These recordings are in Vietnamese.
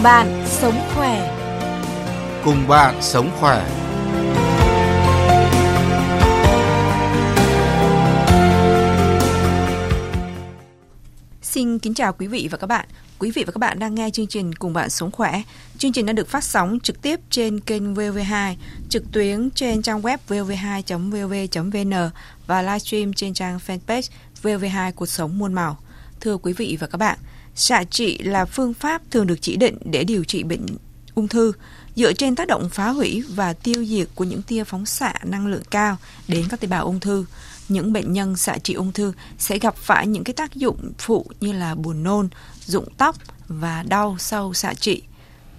Cùng bạn sống khỏe. Cùng bạn sống khỏe. Xin kính chào quý vị và các bạn. Quý vị và các bạn đang nghe chương trình Cùng bạn sống khỏe. Chương trình đã được phát sóng trực tiếp trên kênh VV2, trực tuyến trên trang web vv2.vv.vn và livestream trên trang fanpage VV2 Cuộc sống muôn màu. Thưa quý vị và các bạn, xạ trị là phương pháp thường được chỉ định để điều trị bệnh ung thư dựa trên tác động phá hủy và tiêu diệt của những tia phóng xạ năng lượng cao đến các tế bào ung thư những bệnh nhân xạ trị ung thư sẽ gặp phải những cái tác dụng phụ như là buồn nôn, rụng tóc và đau sau xạ trị,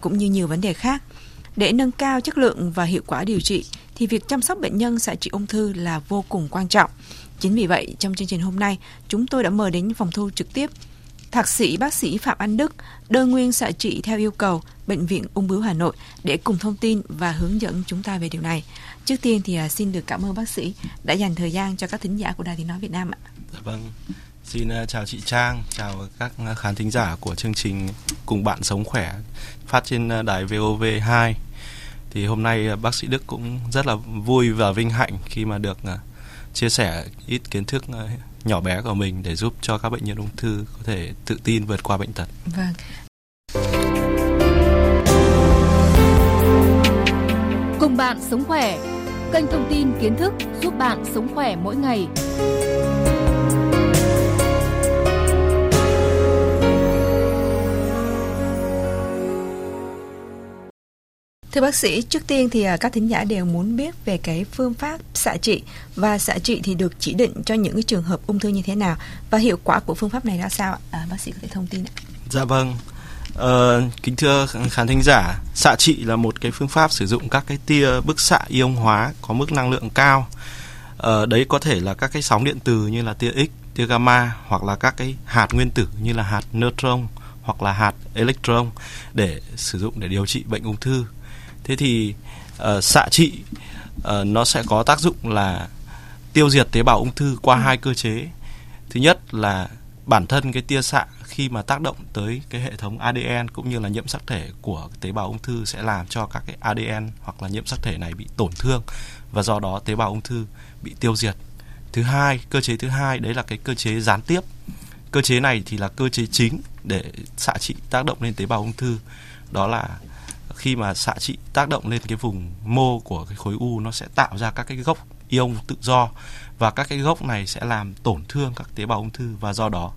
cũng như nhiều vấn đề khác. Để nâng cao chất lượng và hiệu quả điều trị thì việc chăm sóc bệnh nhân xạ trị ung thư là vô cùng quan trọng. Chính vì vậy, trong chương trình hôm nay, chúng tôi đã mời đến phòng thu trực tiếp Thạc sĩ bác sĩ Phạm Anh Đức, đơn nguyên xạ trị theo yêu cầu Bệnh viện Ung bướu Hà Nội để cùng thông tin và hướng dẫn chúng ta về điều này. Trước tiên thì à, xin được cảm ơn bác sĩ đã dành thời gian cho các thính giả của Đài Tiếng Nói Việt Nam ạ. Dạ vâng, xin à, chào chị Trang, chào các à, khán thính giả của chương trình Cùng Bạn Sống Khỏe phát trên đài VOV2. Thì hôm nay bác sĩ Đức cũng rất là vui và vinh hạnh khi mà được chia sẻ ít kiến thức ờ, nhỏ bé của mình để giúp cho các bệnh nhân ung thư có thể tự tin vượt qua bệnh tật. Vâng. Cùng bạn sống khỏe. Kênh thông tin kiến thức giúp bạn sống khỏe mỗi ngày. Thưa bác sĩ, trước tiên thì à, các thính giả đều muốn biết về cái phương pháp xạ trị và xạ trị thì được chỉ định cho những cái trường hợp ung thư như thế nào và hiệu quả của phương pháp này ra sao ạ? À, bác sĩ có thể thông tin ạ. Dạ vâng. Ờ, kính thưa khán thính giả, xạ trị là một cái phương pháp sử dụng các cái tia bức xạ ion hóa có mức năng lượng cao. Ờ, đấy có thể là các cái sóng điện từ như là tia X, tia gamma hoặc là các cái hạt nguyên tử như là hạt neutron hoặc là hạt electron để sử dụng để điều trị bệnh ung thư thế thì uh, xạ trị uh, nó sẽ có tác dụng là tiêu diệt tế bào ung thư qua ừ. hai cơ chế thứ nhất là bản thân cái tia xạ khi mà tác động tới cái hệ thống ADN cũng như là nhiễm sắc thể của tế bào ung thư sẽ làm cho các cái ADN hoặc là nhiễm sắc thể này bị tổn thương và do đó tế bào ung thư bị tiêu diệt. Thứ hai, cơ chế thứ hai đấy là cái cơ chế gián tiếp. Cơ chế này thì là cơ chế chính để xạ trị tác động lên tế bào ung thư. Đó là khi mà xạ trị tác động lên cái vùng mô của cái khối u nó sẽ tạo ra các cái gốc ion tự do và các cái gốc này sẽ làm tổn thương các tế bào ung thư và do đó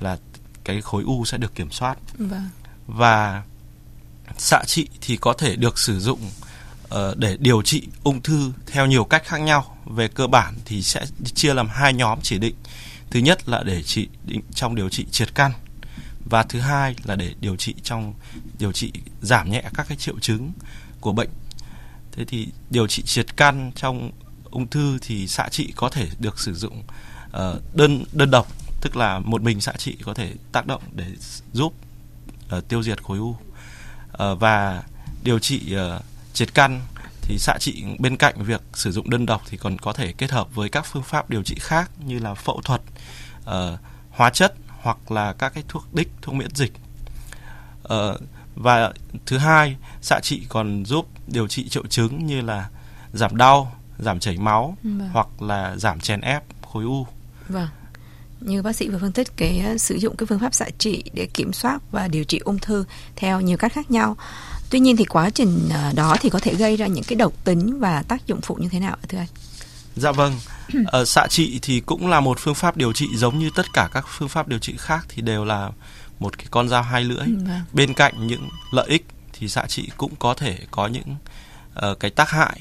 là cái khối u sẽ được kiểm soát. Vâng. và xạ trị thì có thể được sử dụng uh, để điều trị ung thư theo nhiều cách khác nhau. Về cơ bản thì sẽ chia làm hai nhóm chỉ định. Thứ nhất là để trị định trong điều trị triệt căn và thứ hai là để điều trị trong điều trị giảm nhẹ các cái triệu chứng của bệnh. Thế thì điều trị triệt căn trong ung thư thì xạ trị có thể được sử dụng uh, đơn đơn độc tức là một mình xạ trị có thể tác động để giúp uh, tiêu diệt khối u. Uh, và điều trị uh, triệt căn thì xạ trị bên cạnh việc sử dụng đơn độc thì còn có thể kết hợp với các phương pháp điều trị khác như là phẫu thuật uh, hóa chất hoặc là các cái thuốc đích thuốc miễn dịch. Ờ, và thứ hai xạ trị còn giúp điều trị triệu chứng như là giảm đau giảm chảy máu vâng. hoặc là giảm chèn ép khối u. Vâng. Như bác sĩ vừa phân tích cái uh, sử dụng cái phương pháp xạ trị để kiểm soát và điều trị ung thư theo nhiều cách khác nhau. Tuy nhiên thì quá trình uh, đó thì có thể gây ra những cái độc tính và tác dụng phụ như thế nào thưa anh? Dạ vâng, ờ, xạ trị thì cũng là một phương pháp điều trị giống như tất cả các phương pháp điều trị khác thì đều là một cái con dao hai lưỡi. Ừ, vâng. Bên cạnh những lợi ích thì xạ trị cũng có thể có những uh, cái tác hại.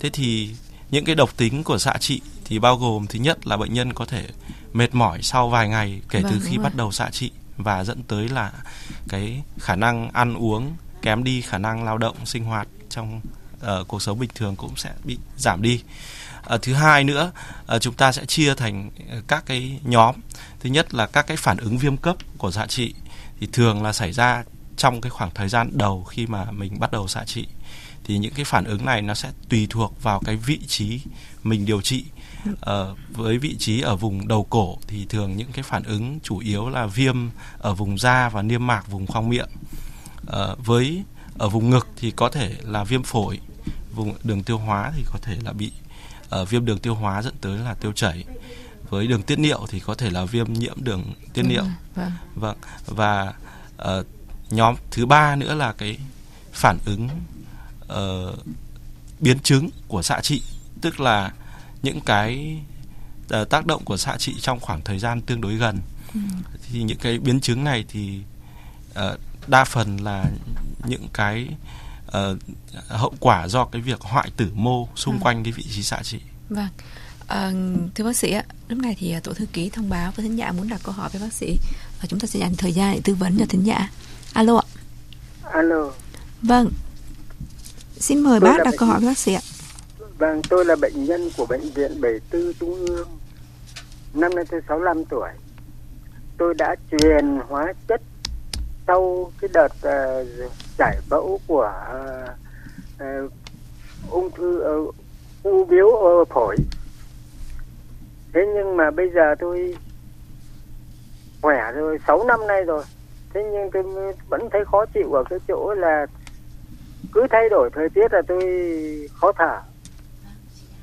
Thế thì những cái độc tính của xạ trị thì bao gồm thứ nhất là bệnh nhân có thể mệt mỏi sau vài ngày kể vâng, từ khi bắt đầu xạ trị và dẫn tới là cái khả năng ăn uống kém đi, khả năng lao động sinh hoạt trong uh, cuộc sống bình thường cũng sẽ bị giảm đi à, thứ hai nữa à, chúng ta sẽ chia thành ờ, các cái nhóm. Thứ nhất là các cái phản ứng viêm cấp của xạ trị thì thường là xảy ra trong cái khoảng thời gian đầu khi mà mình bắt đầu xạ trị. Thì những cái phản ứng này nó sẽ tùy thuộc vào cái vị trí mình điều trị. Ờ, với vị trí ở vùng đầu cổ thì thường những cái phản ứng chủ yếu là viêm ở vùng da và niêm mạc vùng khoang miệng. Ờ, với ở vùng ngực thì có thể là viêm phổi vùng đường tiêu hóa thì có thể là bị uh, viêm đường tiêu hóa dẫn tới là tiêu chảy với đường tiết niệu thì có thể là viêm nhiễm đường tiết niệu ừ, vâng. vâng và uh, nhóm thứ ba nữa là cái phản ứng uh, biến chứng của xạ trị tức là những cái uh, tác động của xạ trị trong khoảng thời gian tương đối gần ừ. thì những cái biến chứng này thì uh, đa phần là những cái uh, hậu quả do cái việc hoại tử mô xung ừ. quanh cái vị trí xạ trị. Vâng. À, thưa bác sĩ ạ, lúc này thì tổ thư ký thông báo với thính giả muốn đặt câu hỏi với bác sĩ và chúng ta sẽ dành thời gian để tư vấn cho thính giả. Alo ạ. Alo. Vâng. Xin mời tôi bác đặt câu hỏi với bác sĩ ạ. Vâng, tôi là bệnh nhân của bệnh viện 74 Trung ương. Năm nay tôi 65 tuổi. Tôi đã truyền hóa chất sau cái đợt uh, giải phẫu của uh, ung thư uh, u biếu uh, phổi. Thế nhưng mà bây giờ tôi khỏe rồi 6 năm nay rồi. Thế nhưng tôi vẫn thấy khó chịu ở cái chỗ là cứ thay đổi thời tiết là tôi khó thở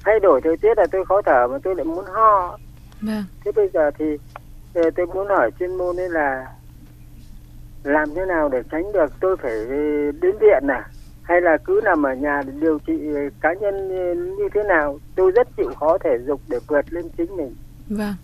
thay đổi thời tiết là tôi khó thở mà tôi lại muốn ho vâng. thế bây giờ thì tôi muốn hỏi chuyên môn đấy là làm thế nào để tránh được tôi phải đến viện à? Hay là cứ nằm ở nhà để điều trị cá nhân như thế nào? Tôi rất chịu khó thể dục để vượt lên chính mình. Vâng.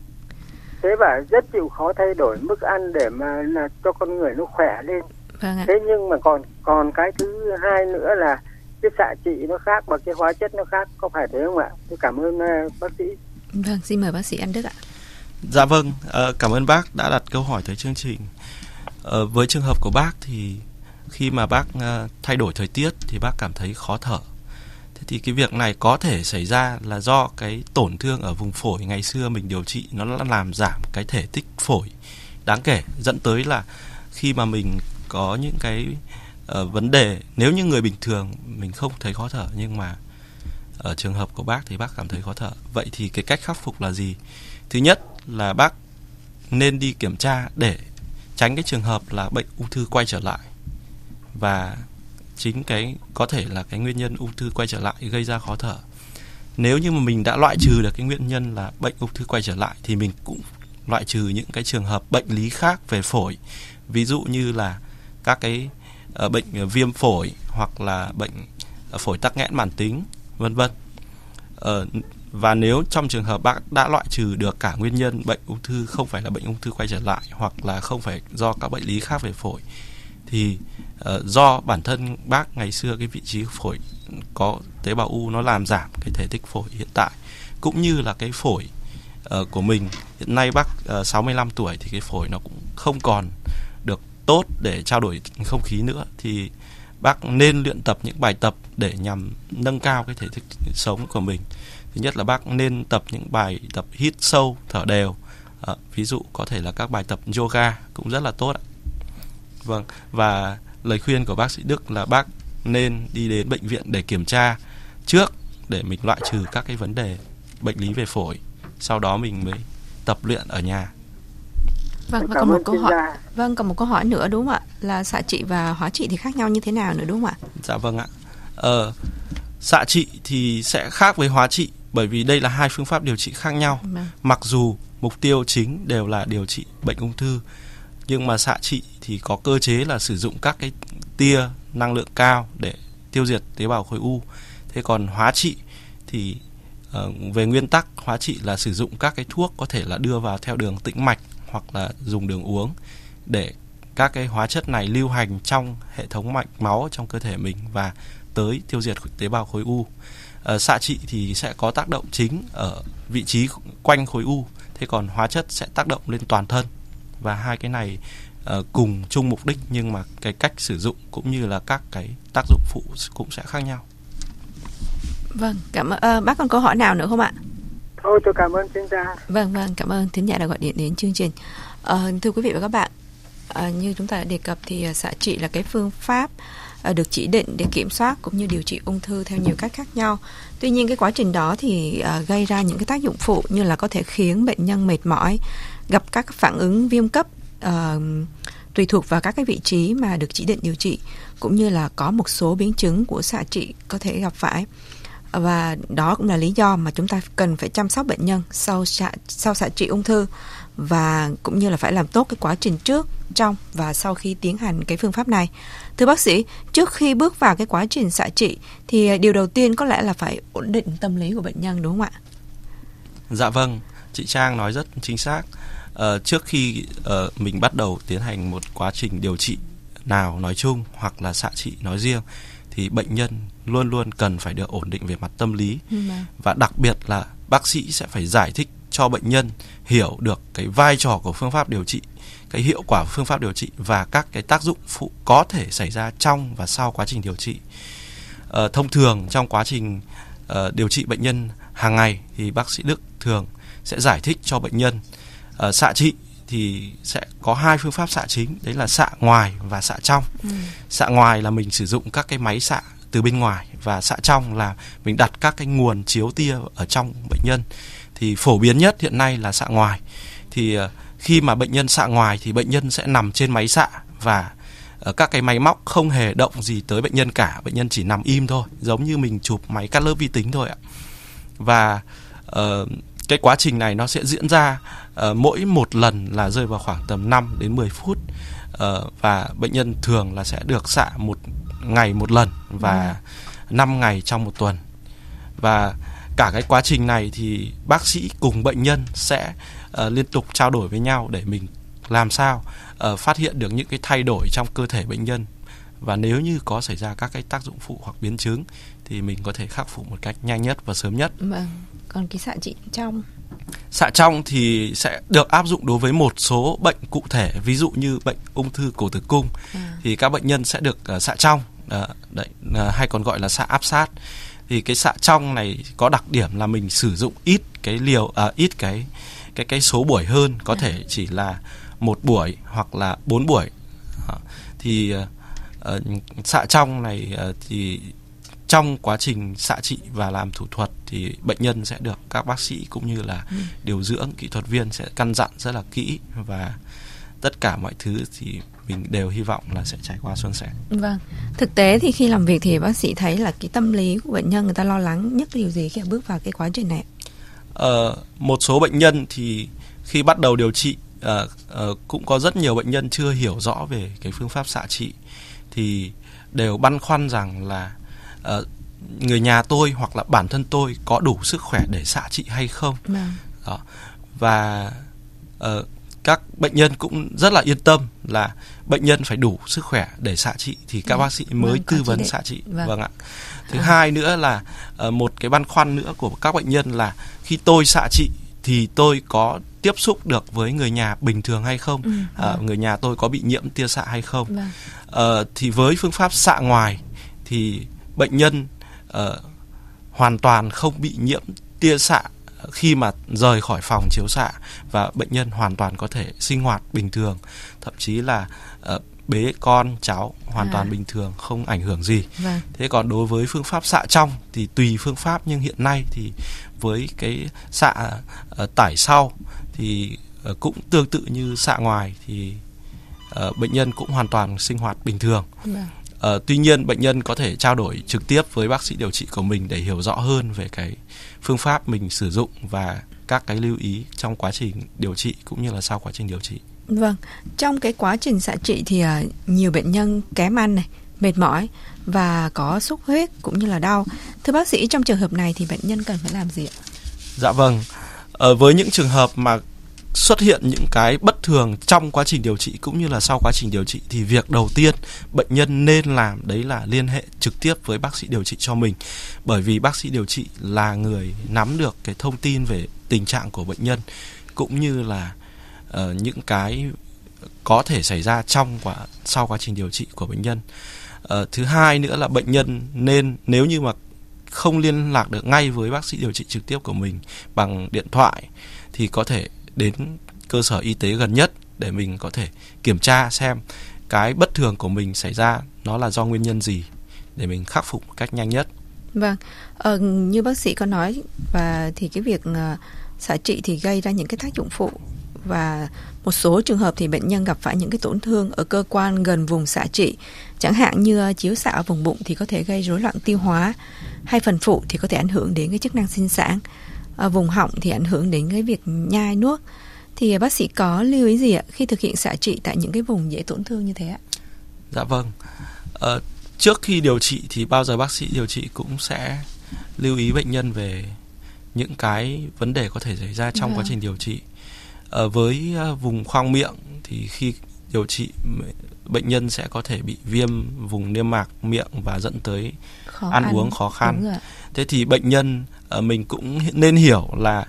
Thế và rất chịu khó thay đổi mức ăn để mà là cho con người nó khỏe lên. Vâng ạ. thế nhưng mà còn còn cái thứ hai nữa là cái xạ trị nó khác và cái hóa chất nó khác. Có phải thế không ạ? Tôi cảm ơn uh, bác sĩ. Vâng xin mời bác sĩ anh đức ạ. Dạ vâng uh, cảm ơn bác đã đặt câu hỏi tới chương trình Ờ, với trường hợp của bác thì khi mà bác ờ, thay đổi thời tiết thì bác cảm thấy khó thở. Thế thì cái việc này có thể xảy ra là do cái tổn thương ở vùng phổi ngày xưa mình điều trị nó làm giảm cái thể tích phổi. Đáng kể dẫn tới là khi mà mình có những cái uh, vấn đề nếu như người bình thường mình không thấy khó thở nhưng mà ở trường hợp của bác thì bác cảm thấy khó thở. Vậy thì cái cách khắc phục là gì? Thứ nhất là bác nên đi kiểm tra để tránh cái trường hợp là bệnh ung thư quay trở lại. Và chính cái có thể là cái nguyên nhân ung thư quay trở lại gây ra khó thở. Nếu như mà mình đã loại trừ được cái nguyên nhân là bệnh ung thư quay trở lại thì mình cũng loại trừ những cái trường hợp bệnh lý khác về phổi. Ví dụ như là các cái uh, bệnh uh, viêm phổi hoặc là bệnh uh, phổi tắc nghẽn mãn tính vân vân. Uh, và nếu trong trường hợp bác đã loại trừ được cả nguyên nhân bệnh ung thư không phải là bệnh ung thư quay trở lại hoặc là không phải do các bệnh lý khác về phổi thì uh, do bản thân bác ngày xưa cái vị trí phổi có tế bào u nó làm giảm cái thể tích phổi hiện tại cũng như là cái phổi uh, của mình hiện nay bác ờ, uh, 65 tuổi thì cái phổi nó cũng không còn được tốt để trao đổi không khí nữa thì bác nên luyện tập những bài tập để nhằm nâng cao cái thể tích sống của mình thứ nhất là bác nên tập những bài tập hít sâu thở đều à, ví dụ có thể là các bài tập yoga cũng rất là tốt ạ vâng và lời khuyên của bác sĩ Đức là bác nên đi đến bệnh viện để kiểm tra trước để mình loại trừ các cái vấn đề bệnh lý về phổi sau đó mình mới tập luyện ở nhà Vâng, và còn một câu hỏi. Gia. Vâng, còn một câu hỏi nữa đúng không ạ? Là xạ trị và hóa trị thì khác nhau như thế nào nữa đúng không ạ? Dạ vâng ạ. Ờ, xạ trị thì sẽ khác với hóa trị bởi vì đây là hai phương pháp điều trị khác nhau. Vâng. Mặc dù mục tiêu chính đều là điều trị bệnh ung thư nhưng mà xạ trị thì có cơ chế là sử dụng các cái tia năng lượng cao để tiêu diệt tế bào khối u. Thế còn hóa trị thì uh, về nguyên tắc hóa trị là sử dụng các cái thuốc có thể là đưa vào theo đường tĩnh mạch hoặc là dùng đường uống để các cái hóa chất này lưu hành trong hệ thống mạch máu trong cơ thể mình và tới tiêu diệt tế bào khối u. À, xạ trị thì sẽ có tác động chính ở vị trí quanh khối u, thế còn hóa chất sẽ tác động lên toàn thân và hai cái này uh, cùng chung mục đích nhưng mà cái cách sử dụng cũng như là các cái tác dụng phụ cũng sẽ khác nhau. Vâng, cảm ơn uh, bác còn câu hỏi nào nữa không ạ? Thôi tôi cảm ơn chuyên gia. Vâng vâng, cảm ơn thính giả đã gọi điện đến chương trình. À, thưa quý vị và các bạn, à, như chúng ta đã đề cập thì xạ trị là cái phương pháp à, À, được chỉ định để kiểm soát cũng như điều trị ung thư theo nhiều cách khác nhau. Tuy nhiên cái quá trình đó thì à, gây ra những cái tác dụng phụ như là có thể khiến bệnh nhân mệt mỏi, gặp các phản ứng viêm cấp, uh, tùy thuộc vào các cái vị trí mà được chỉ định điều trị cũng như là có một số biến chứng của xạ trị có thể gặp phải và đó cũng là lý do mà chúng ta cần phải chăm sóc bệnh nhân sau xạ, sau xạ trị ung thư và cũng như là phải làm tốt cái quá trình trước, trong và sau khi tiến hành cái phương pháp này. Thưa bác sĩ, trước khi bước vào cái quá trình xạ trị thì điều đầu tiên có lẽ là phải ổn định tâm lý của bệnh nhân đúng không ạ? Dạ vâng, chị Trang nói rất chính xác. Uh, trước khi uh, mình bắt đầu tiến hành một quá trình điều trị nào nói chung hoặc là xạ trị nói riêng thì bệnh nhân luôn luôn cần phải được ổn định về mặt tâm lý ừ. và đặc biệt là bác sĩ sẽ phải giải thích cho bệnh nhân hiểu được cái vai trò của phương pháp điều trị cái hiệu quả của phương pháp điều trị và các cái tác dụng phụ có thể xảy ra trong và sau quá trình điều trị. Ờ, thông thường trong quá trình uh, điều trị bệnh nhân hàng ngày thì bác sĩ Đức thường sẽ giải thích cho bệnh nhân uh, xạ trị thì sẽ có hai phương pháp xạ chính đấy là xạ ngoài và xạ trong. Ừ. xạ ngoài là mình sử dụng các cái máy xạ từ bên ngoài và xạ trong là mình đặt các cái nguồn chiếu tia ở trong bệnh nhân thì phổ biến nhất hiện nay là xạ ngoài. Thì ờ, khi mà bệnh nhân xạ ngoài thì bệnh nhân sẽ nằm trên máy xạ và ờ, các cái máy móc không hề động gì tới bệnh nhân cả. Bệnh nhân chỉ nằm im thôi giống như mình chụp máy cắt lớp vi tính thôi ạ. Và uh, cái quá trình này nó sẽ diễn ra uh, mỗi một lần là rơi vào khoảng tầm 5 đến 10 phút uh, và bệnh nhân thường là sẽ được xạ một ngày một lần và ừ. 5 ngày trong một tuần. Và cả cái quá trình này thì bác sĩ cùng bệnh nhân sẽ uh, liên tục trao đổi với nhau để mình làm sao uh, phát hiện được những cái thay đổi trong cơ thể bệnh nhân và nếu như có xảy ra các cái tác dụng phụ hoặc biến chứng thì mình có thể khắc phục một cách nhanh nhất và sớm nhất. Vâng. Còn cái xạ trị trong Xạ trong thì sẽ được áp dụng đối với một số bệnh cụ thể, ví dụ như bệnh ung thư cổ tử cung à. thì các bệnh nhân sẽ được uh, xạ trong, uh, đấy, uh, hay còn gọi là xạ áp sát thì cái xạ trong này có đặc điểm là mình sử dụng ít cái liều à, ít cái cái cái số buổi hơn có à. thể chỉ là một buổi hoặc là bốn buổi à, thì uh, xạ trong này uh, thì trong quá trình xạ trị và làm thủ thuật thì bệnh nhân sẽ được các bác sĩ cũng như là ừ. điều dưỡng kỹ thuật viên sẽ căn dặn rất là kỹ và tất cả mọi thứ thì mình đều hy vọng là sẽ trải qua suôn sẻ. Vâng. Thực tế thì khi làm việc thì bác sĩ thấy là cái tâm lý của bệnh nhân người ta lo lắng nhất điều gì khi bước vào cái quá trình này? Ờ, một số bệnh nhân thì khi bắt đầu điều trị uh, uh, cũng có rất nhiều bệnh nhân chưa hiểu rõ về cái phương pháp xạ trị thì đều băn khoăn rằng là uh, người nhà tôi hoặc là bản thân tôi có đủ sức khỏe để xạ trị hay không. Vâng. Đó. Và uh, các bệnh nhân cũng rất là yên tâm là bệnh nhân phải đủ sức khỏe để xạ trị thì các ừ. bác sĩ mới vâng, tư vấn xạ trị vâng. vâng ạ thứ à. hai nữa là uh, một cái băn khoăn nữa của các bệnh nhân là khi tôi xạ trị thì tôi có tiếp xúc được với người nhà bình thường hay không ừ, uh, người nhà tôi có bị nhiễm tia xạ hay không vâng. uh, thì với phương pháp xạ ngoài thì bệnh nhân uh, hoàn toàn không bị nhiễm tia xạ khi mà rời khỏi phòng chiếu xạ và bệnh nhân hoàn toàn có thể sinh hoạt bình thường thậm chí là uh, bế con cháu hoàn à. toàn bình thường không ảnh hưởng gì vâng. thế còn đối với phương pháp xạ trong thì tùy phương pháp nhưng hiện nay thì với cái xạ uh, tải sau thì uh, cũng tương tự như xạ ngoài thì uh, bệnh nhân cũng hoàn toàn sinh hoạt bình thường vâng. Uh, tuy nhiên bệnh nhân có thể trao đổi trực tiếp với bác sĩ điều trị của mình để hiểu rõ hơn về cái phương pháp mình sử dụng và các cái lưu ý trong quá trình điều trị cũng như là sau quá trình điều trị. Vâng, trong cái quá trình xạ trị thì uh, nhiều bệnh nhân kém ăn này, mệt mỏi và có sốt huyết cũng như là đau. Thưa bác sĩ, trong trường hợp này thì bệnh nhân cần phải làm gì ạ? Dạ vâng, ở với những trường hợp mà xuất hiện những cái bất thường trong quá trình điều trị cũng như là sau quá trình điều trị thì việc đầu tiên bệnh nhân nên làm đấy là liên hệ trực tiếp với bác sĩ điều trị cho mình. Bởi vì bác sĩ điều trị là người nắm được cái thông tin về tình trạng của bệnh nhân cũng như là uh, những cái có thể xảy ra trong và sau quá trình điều trị của bệnh nhân. Uh, thứ hai nữa là bệnh nhân nên nếu như mà không liên lạc được ngay với bác sĩ điều trị trực tiếp của mình bằng điện thoại thì có thể đến cơ sở y tế gần nhất để mình có thể kiểm tra xem cái bất thường của mình xảy ra nó là do nguyên nhân gì để mình khắc phục một cách nhanh nhất. Vâng, ờ, như bác sĩ có nói và thì cái việc ờ, xạ trị thì gây ra những cái tác dụng phụ và một số trường hợp thì bệnh nhân gặp phải những cái tổn thương ở cơ quan gần vùng xạ trị. Chẳng hạn như ờ, chiếu xạ ở vùng bụng thì có thể gây rối loạn tiêu hóa hay phần phụ thì có thể ảnh hưởng đến cái chức năng sinh sản vùng họng thì ảnh hưởng đến cái việc nhai nuốt thì bác sĩ có lưu ý gì ạ khi thực hiện xạ trị tại những cái vùng dễ tổn thương như thế ạ? Dạ vâng. Ờ, trước khi điều trị thì bao giờ bác sĩ điều trị cũng sẽ lưu ý bệnh nhân về những cái vấn đề có thể xảy ra trong Vâng. quá trình điều trị. Ờ, với ờ, vùng khoang miệng thì khi điều trị bệnh nhân sẽ có thể bị viêm vùng niêm mạc miệng và dẫn tới Khó ăn uống khó khăn. Thế thì bệnh nhân ờ, mình cũng nên hiểu là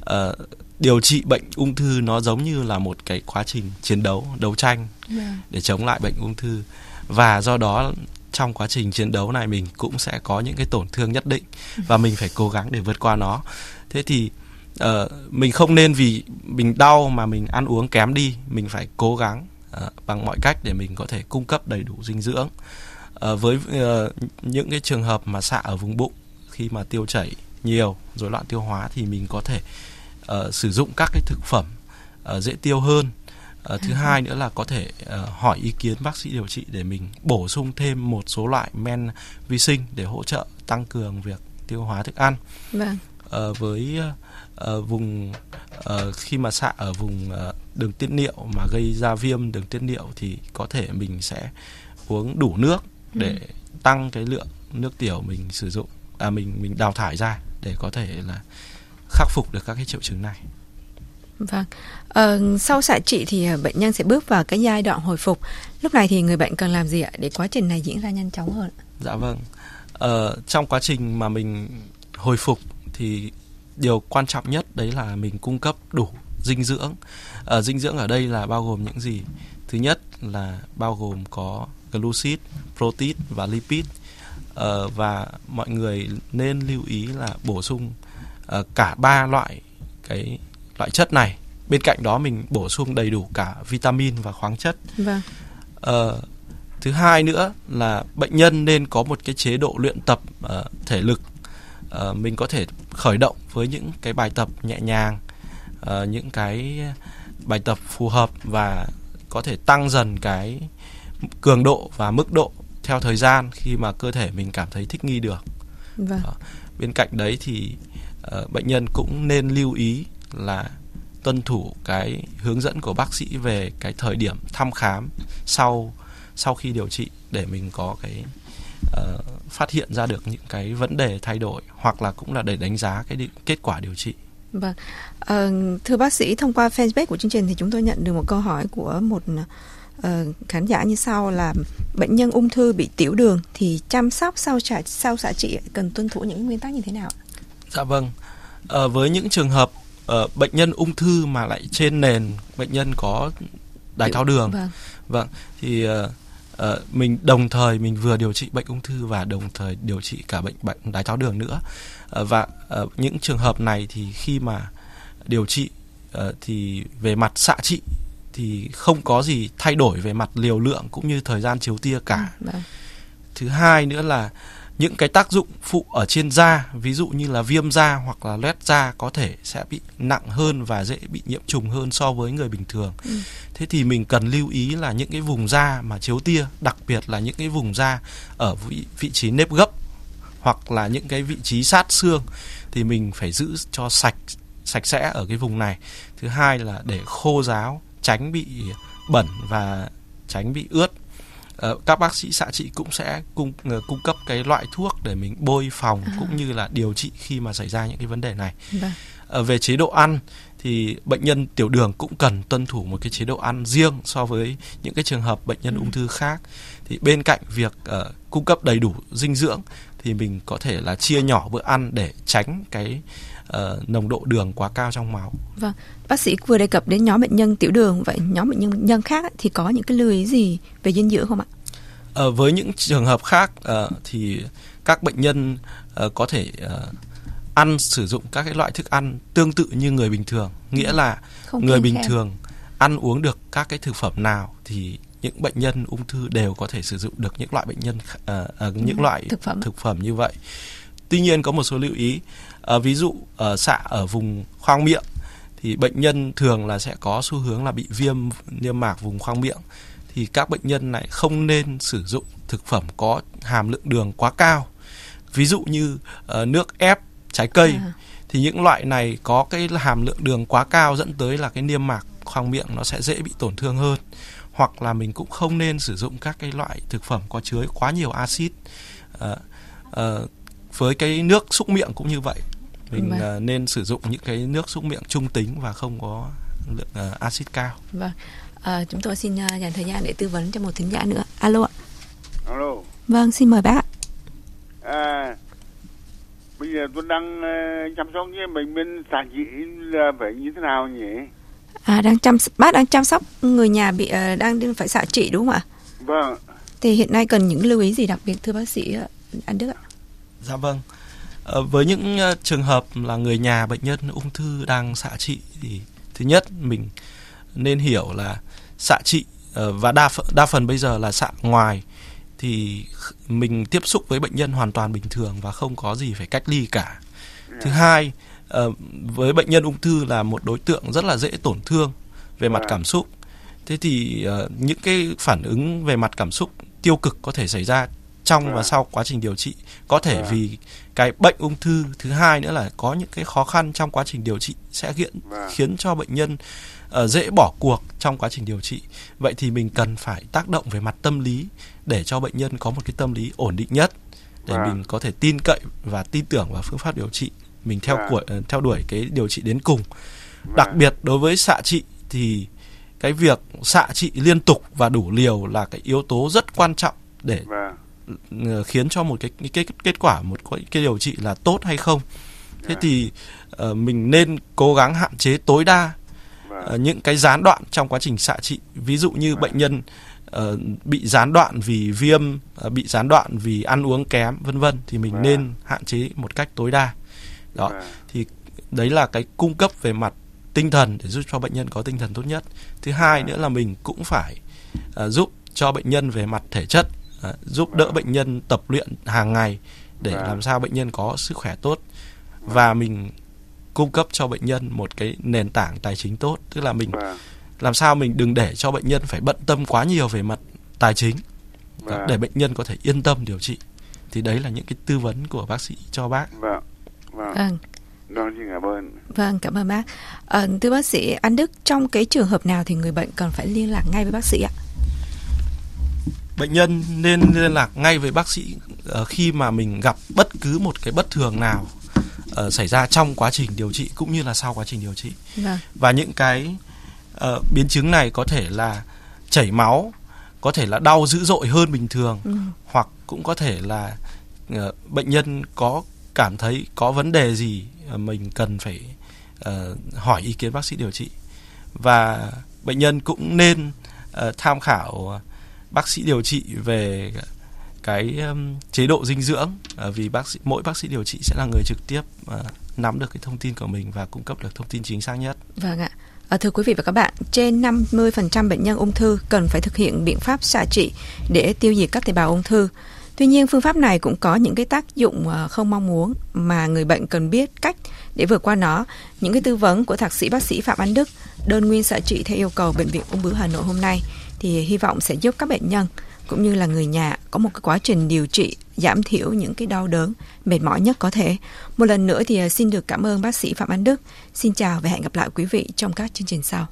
ờ, điều trị bệnh ung thư nó giống như là một cái quá trình chiến đấu đấu tranh Vâng. để chống lại bệnh ung thư. Và do đó trong quá trình chiến đấu này mình cũng sẽ có những cái tổn thương nhất định và mình phải cố gắng để vượt qua nó. Thế thì ờ, mình không nên vì mình đau mà mình ăn uống kém đi mình phải cố gắng ờ, bằng mọi cách để mình có thể cung cấp đầy đủ dinh dưỡng. Ờ, với ờ, những cái trường hợp mà xạ ở vùng bụng khi mà tiêu chảy nhiều rối loạn tiêu hóa thì mình có thể ờ, sử dụng các cái thực phẩm ờ, dễ tiêu hơn. Ờ, thứ hai nữa là có thể ờ, hỏi ý kiến bác sĩ điều trị để mình bổ sung thêm một số loại men vi sinh để hỗ trợ tăng cường việc tiêu hóa thức ăn. Vâng. Ờ, với ờ, vùng ờ, khi mà xạ ở vùng ờ, đường tiết niệu mà gây ra viêm đường tiết niệu thì có thể mình sẽ uống đủ nước để tăng cái lượng nước tiểu mình sử dụng à mình mình đào thải ra để có thể là khắc phục được các cái triệu chứng này. Vâng. Ờ, sau xạ trị thì ờ, bệnh nhân sẽ bước vào cái giai đoạn hồi phục. Lúc này thì người bệnh cần làm gì ạ để quá trình này diễn ra nhanh chóng hơn? Dạ vâng. Ờ, trong quá trình mà mình hồi phục thì điều quan trọng nhất đấy là mình cung cấp đủ dinh dưỡng. Ờ, dinh dưỡng ở đây là bao gồm những gì? Thứ nhất là bao gồm có glucid, protein và lipid. Ờ, và mọi người nên lưu ý là bổ sung ờ, cả ba loại cái loại chất này. Bên cạnh đó mình bổ sung đầy đủ cả vitamin và khoáng chất. Vâng. Ờ, thứ hai nữa là bệnh nhân nên có một cái chế độ luyện tập ờ, thể lực Ờ, mình có thể khởi động với những cái bài tập nhẹ nhàng ờ, những cái bài tập phù hợp và có thể tăng dần cái cường độ và mức độ theo thời gian khi mà cơ thể mình cảm thấy thích nghi được Vâng. bên cạnh đấy thì ờ, bệnh nhân cũng nên lưu ý là tuân thủ cái hướng dẫn của bác sĩ về cái thời điểm thăm khám sau sau khi điều trị để mình có cái ờ, phát hiện ra được những cái vấn đề thay đổi hoặc là cũng là để đánh giá cái đi- kết quả điều trị Vâng. Ờ, thưa bác sĩ, thông qua fanpage của chương trình thì chúng tôi nhận được một câu hỏi của một ờ, khán giả như sau là bệnh nhân ung thư bị tiểu đường thì chăm sóc sau xạ sau xạ trị cần tuân thủ những nguyên tắc như thế nào? Dạ vâng. Ờ, với những trường hợp ờ, bệnh nhân ung thư mà lại trên nền bệnh nhân có đái tháo đường, Vâng. vâng, thì ờ, ờ, mình đồng thời mình vừa điều trị bệnh ung thư và đồng thời điều trị cả bệnh bệnh đái tháo đường nữa. Ờ, và ờ, những trường hợp này thì khi mà điều trị ờ, thì về mặt xạ trị thì không có gì thay đổi về mặt liều lượng cũng như thời gian chiếu tia cả. Vâng. thứ hai nữa là những cái tác dụng phụ ở trên da ví dụ như là viêm da hoặc là loét da có thể sẽ bị nặng hơn và dễ bị nhiễm trùng hơn so với người bình thường. Thế thì mình cần lưu ý là những cái vùng da mà chiếu tia đặc biệt là những cái vùng da ở vị, vị trí nếp gấp hoặc là những cái vị trí sát xương thì mình phải giữ cho sạch sạch sẽ ở cái vùng này. Thứ hai là để khô ráo tránh bị bẩn và tránh bị ướt. Ờ, các bác sĩ xạ trị cũng sẽ cung ờ, cung cấp cái loại thuốc để mình bôi phòng cũng như là điều trị khi mà xảy ra những cái vấn đề này. Ờ, về chế độ ăn thì bệnh nhân tiểu đường cũng cần tuân thủ một cái chế độ ăn riêng so với những cái trường hợp bệnh nhân ung thư khác. Thì bên cạnh việc ờ, cung cấp đầy đủ dinh dưỡng thì mình có thể là chia nhỏ bữa ăn để tránh cái ờ, nồng độ đường quá cao trong máu Vâng, bác sĩ vừa đề cập đến nhóm bệnh nhân tiểu đường, vậy nhóm bệnh nhân nhân khác thì có những cái lưu ý gì về dinh dưỡng không ạ? Ờ, với những trường hợp khác ờ, thì các bệnh nhân ờ, có thể ờ, ăn sử dụng các cái loại thức ăn tương tự như người bình thường nghĩa là Không người bình khem. thường ăn uống được các cái thực phẩm nào thì những bệnh nhân ung thư đều có thể sử dụng được những loại bệnh nhân ờ, ờ, những loại thực phẩm. thực phẩm như vậy tuy nhiên có một số lưu ý Ờ, ví dụ ở xạ ở vùng khoang miệng thì bệnh nhân thường là sẽ có xu hướng là bị viêm niêm mạc vùng khoang miệng thì các bệnh nhân này không nên sử dụng thực phẩm có hàm lượng đường quá cao. Ví dụ như uh, nước ép trái cây à. thì những loại này có cái hàm lượng đường quá cao dẫn tới là cái niêm mạc khoang miệng nó sẽ dễ bị tổn thương hơn. Hoặc là mình cũng không nên sử dụng các cái loại thực phẩm có chứa quá nhiều axit. Uh, uh, với cái nước xúc miệng cũng như vậy mình vâng. uh, nên sử dụng những cái nước xúc miệng trung tính và không có lượng uh, axit cao. Vâng. À, chúng tôi xin uh, dành thời gian để tư vấn cho một thính giả nữa. Alo ạ. Alo. Vâng xin mời bác à bây giờ tôi đang uh, chăm sóc với bệnh nhân xạ trị là phải như thế nào nhỉ? À đang chăm bác đang chăm sóc người nhà bị uh, đang phải xạ trị đúng không ạ? Vâng. Thì hiện nay cần những lưu ý gì đặc biệt thưa bác sĩ uh, anh Đức ạ? Dạ vâng với những uh, trường hợp là người nhà bệnh nhân ung thư đang xạ trị thì thứ nhất mình nên hiểu là xạ trị uh, và đa phần, đa phần bây giờ là xạ ngoài thì mình tiếp xúc với bệnh nhân hoàn toàn bình thường và không có gì phải cách ly cả. Thứ dạ. hai, với bệnh nhân ung thư là một đối tượng rất là dễ tổn thương về mặt dạ. cảm xúc. Thế thì những cái phản ứng về mặt cảm xúc tiêu cực có thể xảy ra trong và dạ. sau quá trình điều trị. Có thể vì cái bệnh ung thư thứ hai nữa là có những cái khó khăn trong quá trình điều trị sẽ khiến khiến cho bệnh nhân uh, dễ bỏ cuộc trong quá trình điều trị. Vậy thì mình cần phải tác động về mặt tâm lý để cho bệnh nhân có một cái tâm lý ổn định nhất để mình có thể tin cậy và tin tưởng vào phương pháp điều trị mình theo của theo đuổi cái điều trị đến cùng. Đặc biệt đối với xạ trị thì cái việc xạ trị liên tục và đủ liều là cái yếu tố rất quan trọng để khiến cho một cái cái kết quả một cái điều trị là tốt hay không. Thế thì uh, mình nên cố gắng hạn chế tối đa uh, những cái gián đoạn trong quá trình xạ trị. Ví dụ như bệnh nhân uh, bị gián đoạn vì viêm uh, bị gián đoạn vì ăn uống kém vân vân thì mình nên hạn chế một cách tối đa. Đó. Thì đấy là cái cung cấp về mặt tinh thần để giúp cho bệnh nhân có tinh thần tốt nhất. Thứ hai nữa là mình cũng phải uh, giúp cho bệnh nhân về mặt thể chất giúp đỡ bệnh nhân tập luyện hàng ngày để làm sao bệnh nhân có sức khỏe tốt và mình cung cấp cho bệnh nhân một cái nền tảng tài chính tốt tức là mình vâng. làm sao mình đừng để cho bệnh nhân phải bận tâm quá nhiều về mặt tài chính vâng. để bệnh nhân có thể yên tâm điều trị thì đấy là những cái tư vấn của bác sĩ cho bác vâng vâng, vâng. Vâng, xin cảm ơn. Vâng, cảm ơn bác. À, thưa bác sĩ Anh Đức, trong cái trường hợp nào thì người bệnh cần phải liên lạc ngay với bác sĩ ạ? Bệnh nhân nên liên lạc ngay với bác sĩ uh, khi mà mình gặp bất cứ một cái bất thường nào uh, xảy ra trong quá trình điều trị cũng như là sau quá trình điều trị vâng. và những cái uh, biến chứng này có thể là chảy máu có thể là đau dữ dội hơn bình thường ừ. hoặc cũng có thể là uh, bệnh nhân có cảm thấy có vấn đề gì uh, mình cần phải uh, hỏi ý kiến bác sĩ điều trị và bệnh nhân cũng nên uh, tham khảo bác sĩ điều trị về cái um, chế độ dinh dưỡng uh, vì bác sĩ mỗi bác sĩ điều trị sẽ là người trực tiếp uh, nắm được cái thông tin của mình và cung cấp được thông tin chính xác nhất. Vâng ạ. À, thưa quý vị và các bạn, trên 50% bệnh nhân ung thư cần phải thực hiện biện pháp xạ trị để tiêu diệt các tế bào ung thư. Tuy nhiên, phương pháp này cũng có những cái tác dụng không mong muốn mà người bệnh cần biết cách để vượt qua nó. Những cái tư vấn của thạc sĩ bác sĩ Phạm Anh Đức, đơn nguyên xạ trị theo yêu cầu Bệnh viện Ung bướu Hà Nội hôm nay thì hy vọng sẽ giúp các bệnh nhân cũng như là người nhà có một cái quá trình điều trị giảm thiểu những cái đau đớn, mệt mỏi nhất có thể. Một lần nữa thì à, xin được cảm ơn bác sĩ Phạm Anh Đức. Xin chào và hẹn gặp lại quý vị trong các chương trình sau.